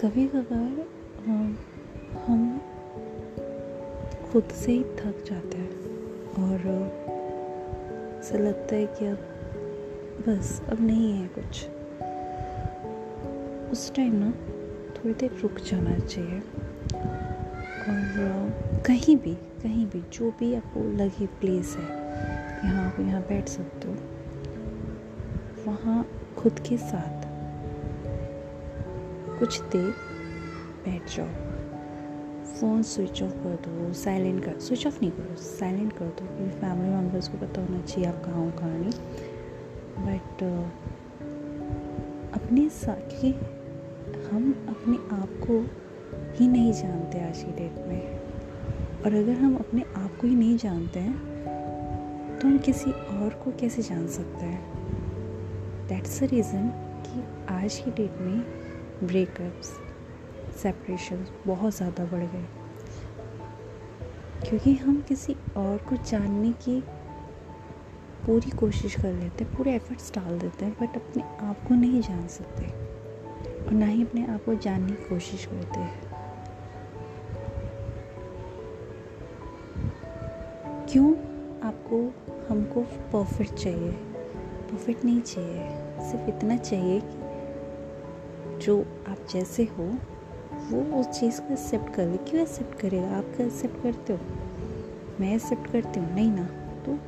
कभी कभार हम खुद से ही थक जाते हैं। और ऐसा लगता है कि अब, बस, अब नहीं है कुछ। उस टाइम ना, थोड़ी देर रुक जाना चाहिए। और, कहीं भी कहीं भी, जो भी आपको लगे प्लेस है, यहाँ आप यहाँ बैठ सकते हो। वहाँ खुद के साथ। कुछ देर बैठ जाओ। फ़ोन स्विच ऑफ़ कर दो साइलेंट कर स्विच ऑफ़ नहीं करो साइलेंट कर दो। क्योंकि फैमिली मेंबर्स को पता होना चाहिए आप कहाँ हो, कहाँ नहीं। बट अपने साथ क्योंकि हम अपने आप को ही नहीं जानते आज की डेट में। और अगर हम अपने आप को ही नहीं जानते हैं तो हम किसी और को कैसे जान सकते हैं? दैट्स अ रीज़न कि आज की डेट में ब्रेकअप्स सेपरेशन बहुत ज़्यादा बढ़ गए। क्योंकि हम किसी और को जानने की पूरी कोशिश कर लेते हैं, पूरे एफर्ट्स डाल देते हैं बट अपने आप को नहीं जान सकते। और ना ही अपने आप को जानने की कोशिश करते हैं। क्यों आपको, हमको परफेक्ट चाहिए? परफेक्ट नहीं चाहिए। सिर्फ़ इतना चाहिए कि जो आप जैसे हो, वो उस चीज़ को एक्सेप्ट कर ले। क्यों एक्सेप्ट करेगा? आप क्या एक्सेप्ट करते हो? मैं एक्सेप्ट करती हूँ, नहीं ना? तो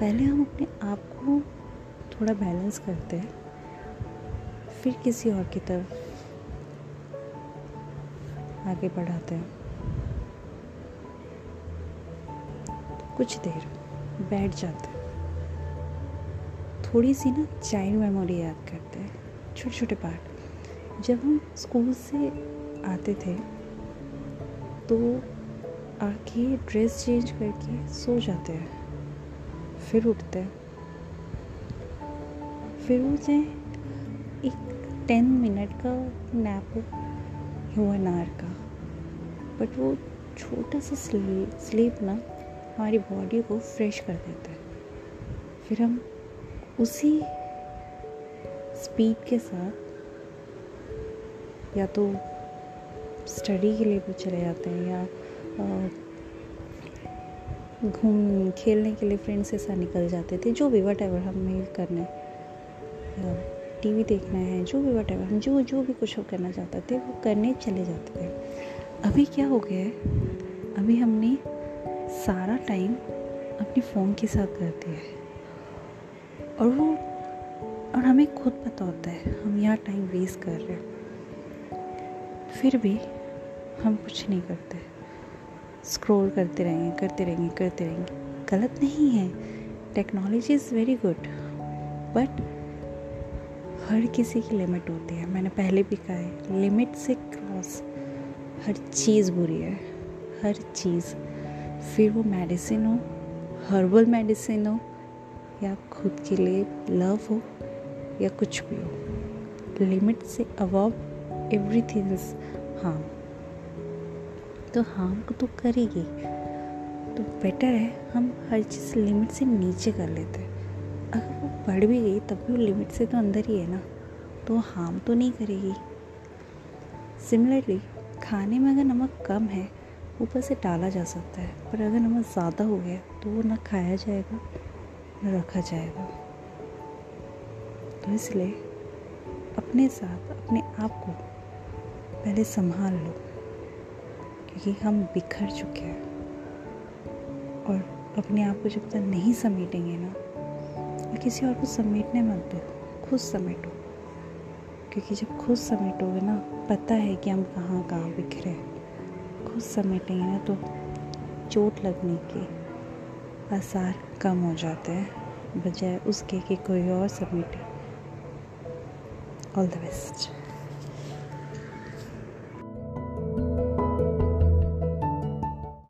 पहले हम अपने आप को थोड़ा बैलेंस करते हैं। फिर किसी और की तरफ़ आगे बढ़ाते हैं। कुछ देर बैठ जाते हैं। थोड़ी सी ना चाइल्ड मेमोरी याद करते हैं। छोटे छोटे पार्ट जब हम स्कूल से आते थे तो आके ड्रेस चेंज करके सो जाते हैं। फिर उठते हैं। फिर चाहे एक टेन मिनट का नैप हो वन आवर का। बट वो छोटा सा स्लीप ना, हमारी बॉडी को फ्रेश कर देता है। फिर हम उसी स्पीड के साथ या तो स्टडी के लिए भी चले जाते हैं या घूम, खेलने के लिए फ्रेंड्स के साथ निकल जाते थे, जो भी वट एवर हमें करना है टीवी देखना है, जो भी वट एवर हम, जो जो भी कुछ करना चाहते थे, वो करने चले जाते थे। अभी क्या हो गया है? अभी हमने सारा टाइम अपने फ़ोन के साथ कर दिया है। और वो, और हमें खुद पता होता है, हम यहाँ टाइम वेस्ट कर रहे हैं। फिर भी हम कुछ नहीं करते। स्क्रॉल करते रहेंगे करते रहेंगे करते रहेंगे। गलत नहीं है। Technology is very good but हर किसी की लिमिट होती है। मैंने पहले भी कहा है लिमिट से क्रॉस हर चीज़ बुरी है, हर चीज़। फिर वो मेडिसिन हो हर्बल मेडिसिन हो, या खुद के लिए लव हो, या कुछ भी हो। लिमिट से अबव एवरीथिंग इज़ हार्म तो हार्म तो करेगी। तो बेटर है, हम हर चीज़ लिमिट से नीचे कर लेते हैं। अगर वो बढ़ भी गई, तब भी वो लिमिट से तो अंदर ही है ना। तो हार्म तो नहीं करेगी। सिमिलरली खाने में अगर नमक कम है, ऊपर से डाला जा सकता है। पर अगर नमक ज़्यादा हो गया तो वो ना खाया जाएगा, ना रखा जाएगा। तो इसलिए अपने साथ, अपने आप को पहले संभाल लो, क्योंकि हम बिखर चुके हैं। और अपने आप को जब तक नहीं समेटेंगे ना किसी और को समेटने मत दो, खुद समेटो। क्योंकि जब खुद समेटोगे ना, पता है कि हम कहाँ कहाँ बिखरे हैं। खुद समेटेंगे ना तो चोट लगने के आसार कम हो जाते हैं, बजाय उसके कि कोई और समेटे। All the best